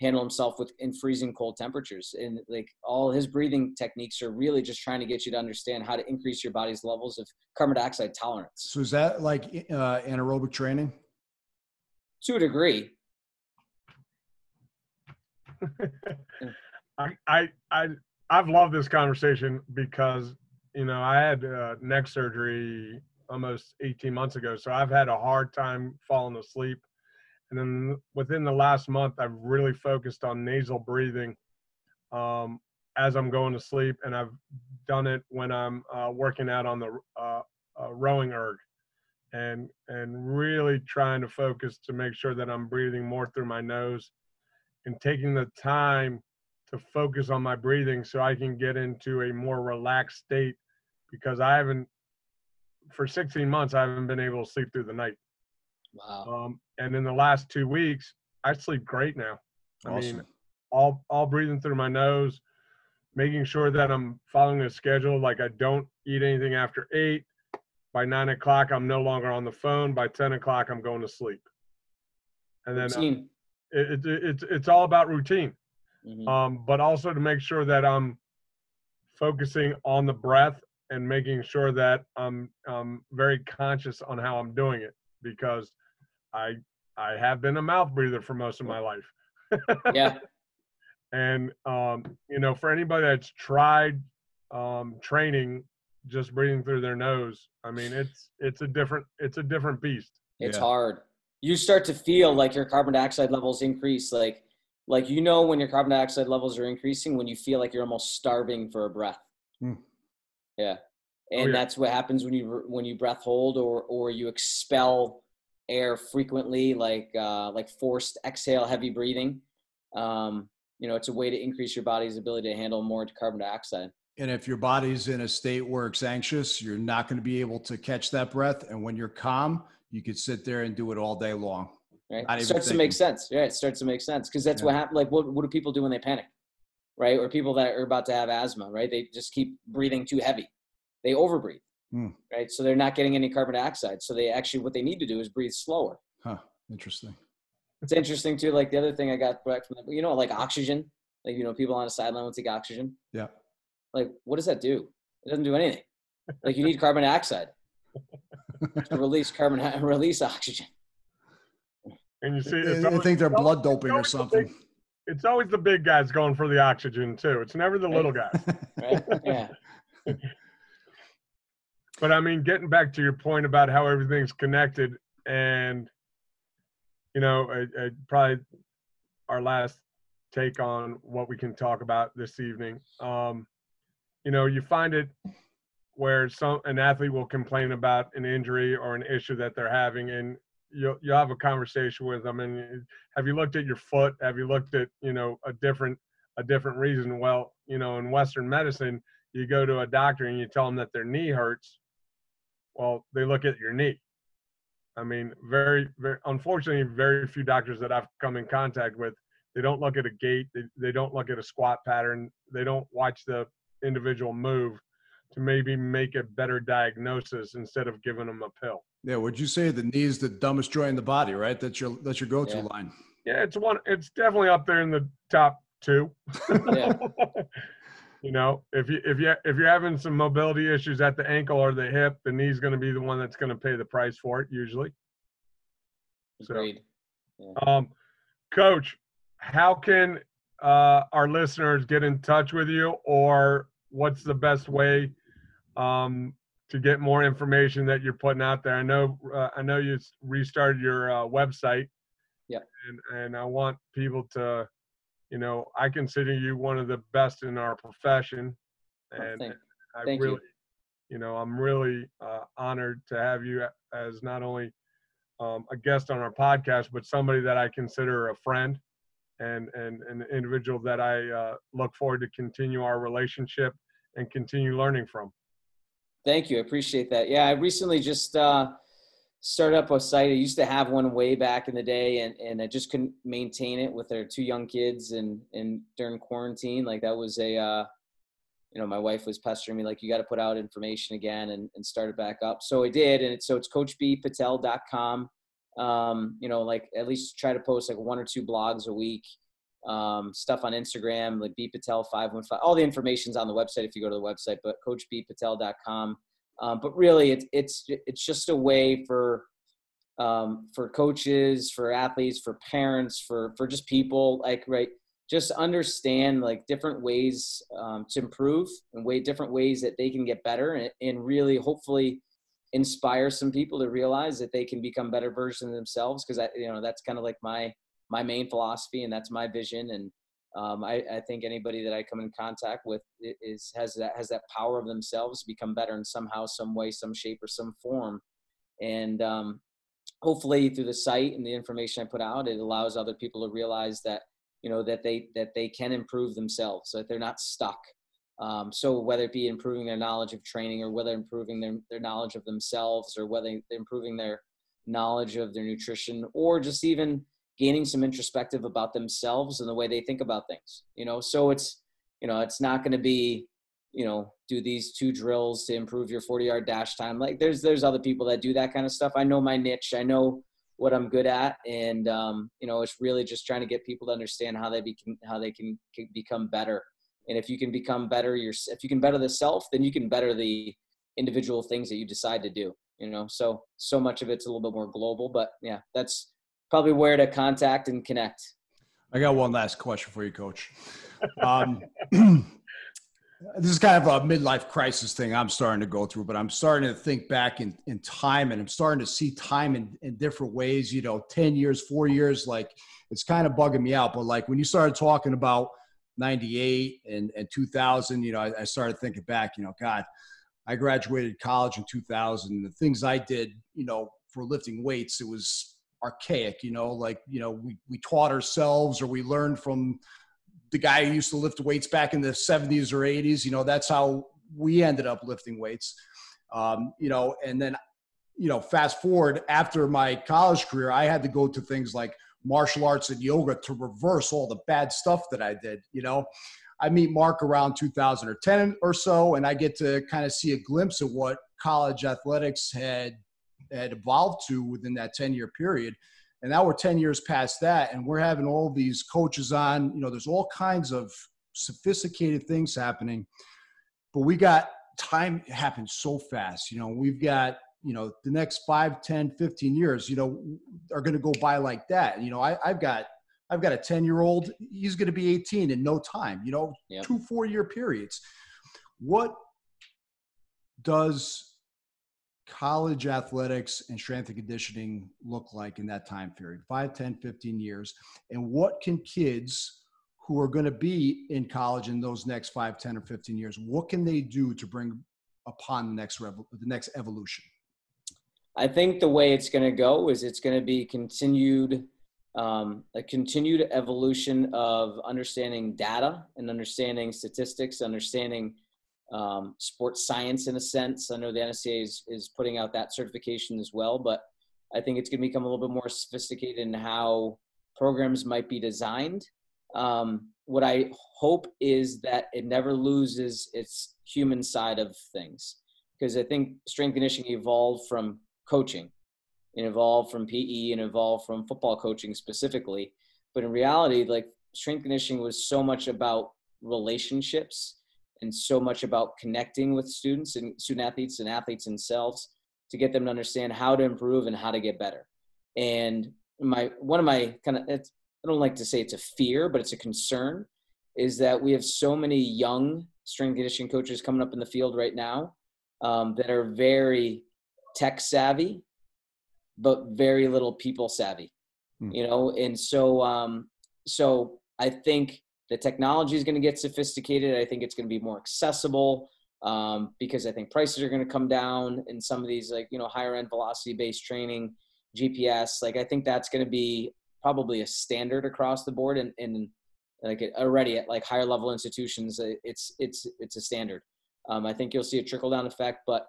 handle himself with in freezing cold temperatures. And like all his breathing techniques are really just trying to get you to understand how to increase your body's levels of carbon dioxide tolerance So is that like uh, anaerobic training? to a degree. I, I, I, I've loved this conversation because, you know, I had uh, neck surgery almost 18 months ago. So I've had a hard time falling asleep. And then within the last month, I've really focused on nasal breathing um, as I'm going to sleep. And I've done it when I'm uh, working out on the uh, uh, rowing erg and, and really trying to focus to make sure that I'm breathing more through my nose and taking the time to focus on my breathing so I can get into a more relaxed state because I haven't for 16 months I haven't been able to sleep through the night. Wow. Um, and in the last two weeks, I sleep great now. I Awesome. mean, all all breathing through my nose, making sure that I'm following a schedule. Like I don't eat anything after eight. By nine o'clock, I'm no longer on the phone. By 10 o'clock, I'm going to sleep. And then uh, Routine. It, it, it's it's all about routine Mhm. um, but also to make sure that I'm focusing on the breath and making sure that I'm, I'm very conscious on how I'm doing it because I I have been a mouth breather for most of my life. yeah. And um, you know, for anybody that's tried um, training just breathing through their nose, I mean, it's it's a different it's a different beast. It's Yeah. hard. You start to feel like your carbon dioxide levels increase. Like, like you know when your carbon dioxide levels are increasing when you feel like you're almost starving for a breath. Hmm. Yeah, Oh, and yeah. that's what happens when you when you breath hold or or you expel air frequently, like uh, like forced exhale, heavy breathing. Um, you know, it's a way to increase your body's ability to handle more carbon dioxide. And if your body's in a state where it's anxious, you're not going to be able to catch that breath. And when you're calm, you could sit there and do it all day long. right? It starts to make sense. Yeah, it starts to make sense because that's Yeah. what happens. Like, what what do people do when they panic, right? Or people that are about to have asthma, right? They just keep breathing too heavy. They overbreathe, Hmm. right? So they're not getting any carbon dioxide. So they actually what they need to do is breathe slower. Huh. Interesting. It's interesting too. Like the other thing I got back from you know, like oxygen. Like you know, people on a sideline will take oxygen. Yeah. Like, what does that do? It doesn't do anything. Like you need carbon dioxide to release carbon release oxygen. And you see, They, it's they always, think they're it's blood doping or something. big- it's always the big guys going for the oxygen too. It's never the little guys. Right? Yeah. But I mean, getting back to your point about how everything's connected, and you know, I, I probably our last take on what we can talk about this evening. Um, you know, you find it where some an athlete will complain about an injury or an issue that they're having, and you'll you'll have a conversation with them. And uh, have you looked at your foot? Have you looked at you know a different a different reason? Well, you know, in Western medicine, you go to a doctor and you tell them that their knee hurts well they look at your knee i mean very very unfortunately very few doctors that i've come in contact with they don't look at a gait they, they don't look at a squat pattern they don't watch the individual move to maybe make a better diagnosis instead of giving them a pill yeah. Would you say the knee is the dumbest joint in the body, right? That's your that's your go-to Yeah. line. yeah it's one it's definitely up there in the top two Yeah. you know if you if you if you're having some mobility issues at the ankle or the hip the knee's going to be the one that's going to pay the price for it usually So, Agreed. um, Coach, how can uh, our listeners get in touch with you, or what's the best way um, to get more information that you're putting out there? I know uh, I know you restarted your uh, website. Yeah. And and I want people to, you know, I consider you one of the best in our profession, Oh, and thank- I thank you. really, you know, I'm really uh, honored to have you as not only um, a guest on our podcast, but somebody that I consider a friend and and an individual that I uh, look forward to continue our relationship and continue learning from. Thank you. I appreciate that. Yeah, I recently just uh, started up a site. I used to have one way back in the day, and, and I just couldn't maintain it with our two young kids and and during quarantine. Like that was a, uh, you know, my wife was pestering me like you got to put out information again and, and start it back up. So I did, and it's, so it's CoachBpatel.com. Um, you know, like at least try to post like one or two blogs a week. Um, stuff on Instagram, like B Patel five one five. All the information's on the website if you go to the website, but CoachBpatel.com. Um, but really, it's it's it's just a way for um, for coaches, for athletes, for parents, for for just people like right, just understand like different ways um, to improve and way different ways that they can get better, and, and really hopefully inspire some people to realize that they can become better versions of themselves. Because I you know that's kind of like my my main philosophy, and that's my vision and. Um, I, I, think anybody that I come in contact with is has that has that power of themselves to become better in somehow, some way, some shape, or some form. And um, hopefully, through the site and the information I put out, it allows other people to realize that you know that they that they can improve themselves, so that they're not stuck. Um, so whether it be improving their knowledge of training, or whether improving their their knowledge of themselves, or whether improving their knowledge of their nutrition, or just even gaining some introspective about themselves and the way they think about things you know? So it's you know it's not going to be you know do these two drills to improve your 40 yard dash time. Like there's there's other people that do that kind of stuff. I know my niche. I know what i'm good at and um, you know it's really just trying to get people to understand how they become how they can, can become better and if you can become better your if you can better the self then you can better the individual things that you decide to do you know so so much of it's a little bit more global but yeah that's probably where to contact and connect. I got one last question for you, Coach. Um, this is kind of a midlife crisis thing I'm starting to go through, but I'm starting to think back in, in time and I'm starting to see time in, in different ways, you know, 10 years, four years, like it's kind of bugging me out. But like when you started talking about 98 and, and 2000, you know, I, I started thinking back, you know, God, I graduated college in 2000. The things I did, you know, for lifting weights, it was archaic, you know, like, you know, we, we taught ourselves or we learned from the guy who used to lift weights back in the 70s or 80s. You know, that's how we ended up lifting weights. Um, you know, and then, you know, fast forward after my college career, I had to go to things like martial arts and yoga to reverse all the bad stuff that I did. You know, I meet Mark around 2010 or so, and I get to kind of see a glimpse of what college athletics had had evolved to within that 10 year period. And now we're 10 years past that, and we're having all these coaches on. You know, there's all kinds of sophisticated things happening, but we got time happens so fast. You know, we've got, you know, the next 5, 10, 15 years, you know, are going to go by like that. You know, I, I've got, I've got a 10 year old, he's going to be 18 in no time, you know, Yep. two, four year periods. What does college athletics and strength and conditioning look like in that time period 5 10 15 years and what can kids who are going to be in college in those next 5 10 or 15 years what can they do to bring upon the next the next evolution I think the way it's going to go is it's going to be continued, um, a continued evolution of understanding data and understanding statistics, understanding um, sports science in a sense. I know the NSCA is, is putting out that certification as well, but I think it's going to become a little bit more sophisticated in how programs might be designed. Um, what I hope is that it never loses its human side of things because I think strength conditioning evolved from coaching. and evolved from PE and evolved from football coaching specifically. But in reality, like strength conditioning was so much about relationships and so much about connecting with students and student athletes and athletes themselves to get them to understand how to improve and how to get better. And my one of my kind of it's I don't like to say it's a fear, but it's a concern, is that we have so many young strength conditioning coaches coming up in the field right now um, that are very tech savvy, but very little people savvy. Hmm. You know, and so um, so I think the technology is going to get sophisticated. I think it's going to be more accessible um, because I think prices are going to come down in some of these like you know higher end velocity based training, GPS. Like I think that's going to be probably a standard across the board and, and like already at like higher level institutions it's it's it's a standard um, i think you'll see a trickle down effect but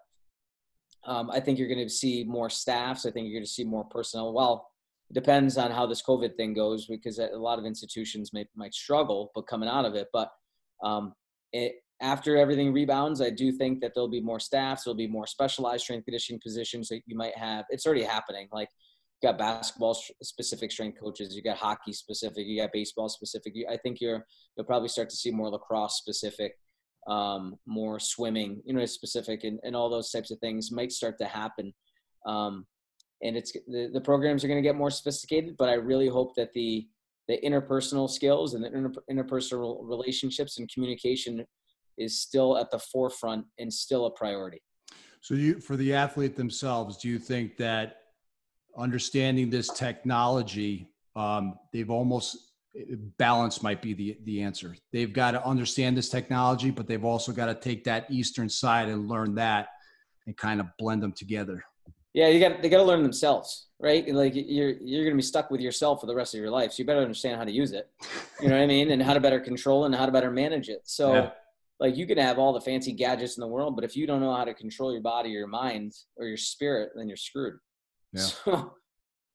um, i think you're going to see more staffs. I think you're going to see more personnel. Well it depends on how this covid thing goes because a lot of institutions may, might struggle but coming out of it. But um, it, after everything rebounds i do think that there'll be more staffs there'll be more specialized strength conditioning positions that you might have. It's already happening. Like you got basketball specific strength coaches you got hockey specific you got baseball specific. I think you're you'll probably start to see more lacrosse specific um, more swimming you know specific and, and all those types of things might start to happen. Um, and it's the, the programs are going to get more sophisticated but i really hope that the the interpersonal skills and the inter, interpersonal relationships and communication is still at the forefront and still a priority. So you for the athlete themselves do you think that understanding this technology, um, they've almost balance might be the the answer. They've got to understand this technology, but they've also got to take that eastern side and learn that and kind of blend them together. Yeah, you got they got to learn themselves, right? Like you're you're going to be stuck with yourself for the rest of your life, so you better understand how to use it. You know what I mean? And how to better control and how to better manage it. So. Yeah. Like you can have all the fancy gadgets in the world, but if you don't know how to control your body, your mind, or your spirit, then you're screwed. Yeah. So,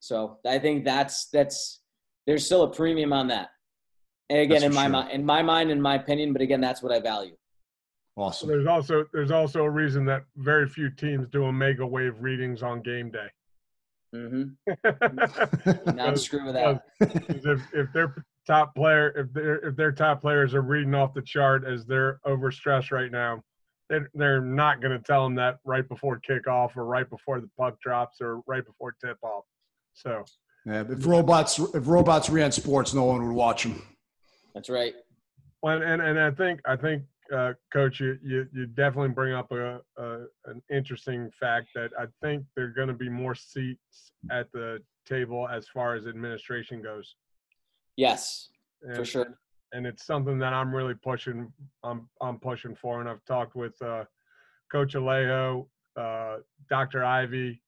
so I think that's that's there's still a premium on that. And again, in my sure. mind, in my mind, in my opinion, but again, that's what I value. Awesome. There's also there's also a reason that very few teams do Omega Wave readings on game day. Mm-hmm. Not screw with that. if, if their top player, if their if their top players are reading off the chart as they're overstressed right now, they're, they're not going to tell them that right before kickoff or right before the puck drops or right before tip off. So, yeah, if robots if robots ran sports, no one would watch them. That's right. Well, and and I think I think uh, coach, you, you you definitely bring up a, a an interesting fact that I think there are going to be more seats at the table as far as administration goes. Yes, and, for sure. And it's something that I'm really pushing. I'm I'm pushing for, and I've talked with uh, Coach Alejo, uh, Dr. Ivy,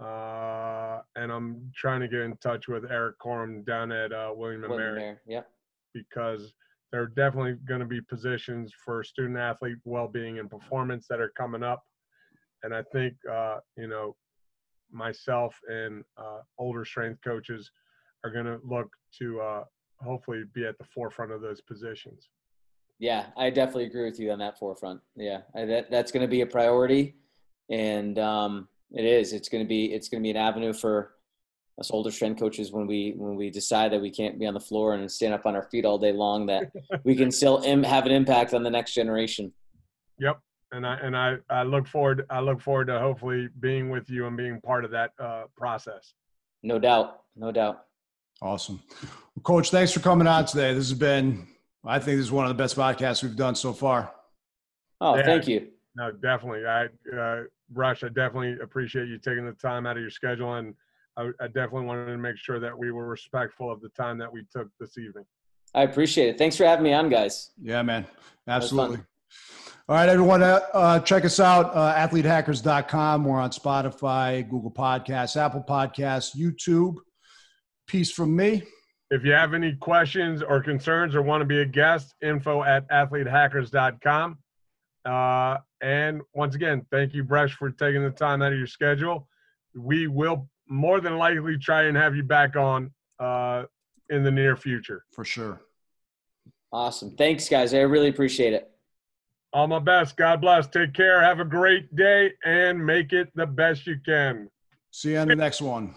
uh, and I'm trying to get in touch with Eric Corum down at uh, William and Mary. Mary. Yep. Because there are definitely going to be positions for student athlete well-being and performance that are coming up, and I think uh, you know myself and uh, older strength coaches are going to look to uh, hopefully be at the forefront of those positions. Yeah, I definitely agree with you on that forefront. Yeah, I, that that's going to be a priority, and um, it is. It's going to be. It's going to be an avenue for us older strength coaches when we when we decide that we can't be on the floor and stand up on our feet all day long. That we can still Im- have an impact on the next generation. Yep, and I and I, I look forward. I look forward to hopefully being with you and being part of that uh, process. No doubt. No doubt. Awesome, well, Coach. Thanks for coming on today. This has been. I think this is one of the best podcasts we've done so far. Oh, yeah. thank you. No, definitely. I uh, Rush, I definitely appreciate you taking the time out of your schedule, and I, I, definitely wanted to make sure that we were respectful of the time that we took this evening. I appreciate it. Thanks for having me on, guys. Yeah, man. Absolutely. All right, everyone, uh, uh, check us out, uh, athletehackers.com. We're on Spotify, Google Podcasts, Apple Podcasts, YouTube. Peace from me. If you have any questions or concerns or want to be a guest, info at athletehackers.com. Uh, and once again, thank you, Bresh, for taking the time out of your schedule. We will more than likely try and have you back on uh, in the near future. For sure. Awesome. Thanks, guys. I really appreciate it. All my best. God bless. Take care. Have a great day and make it the best you can. See you on the next one.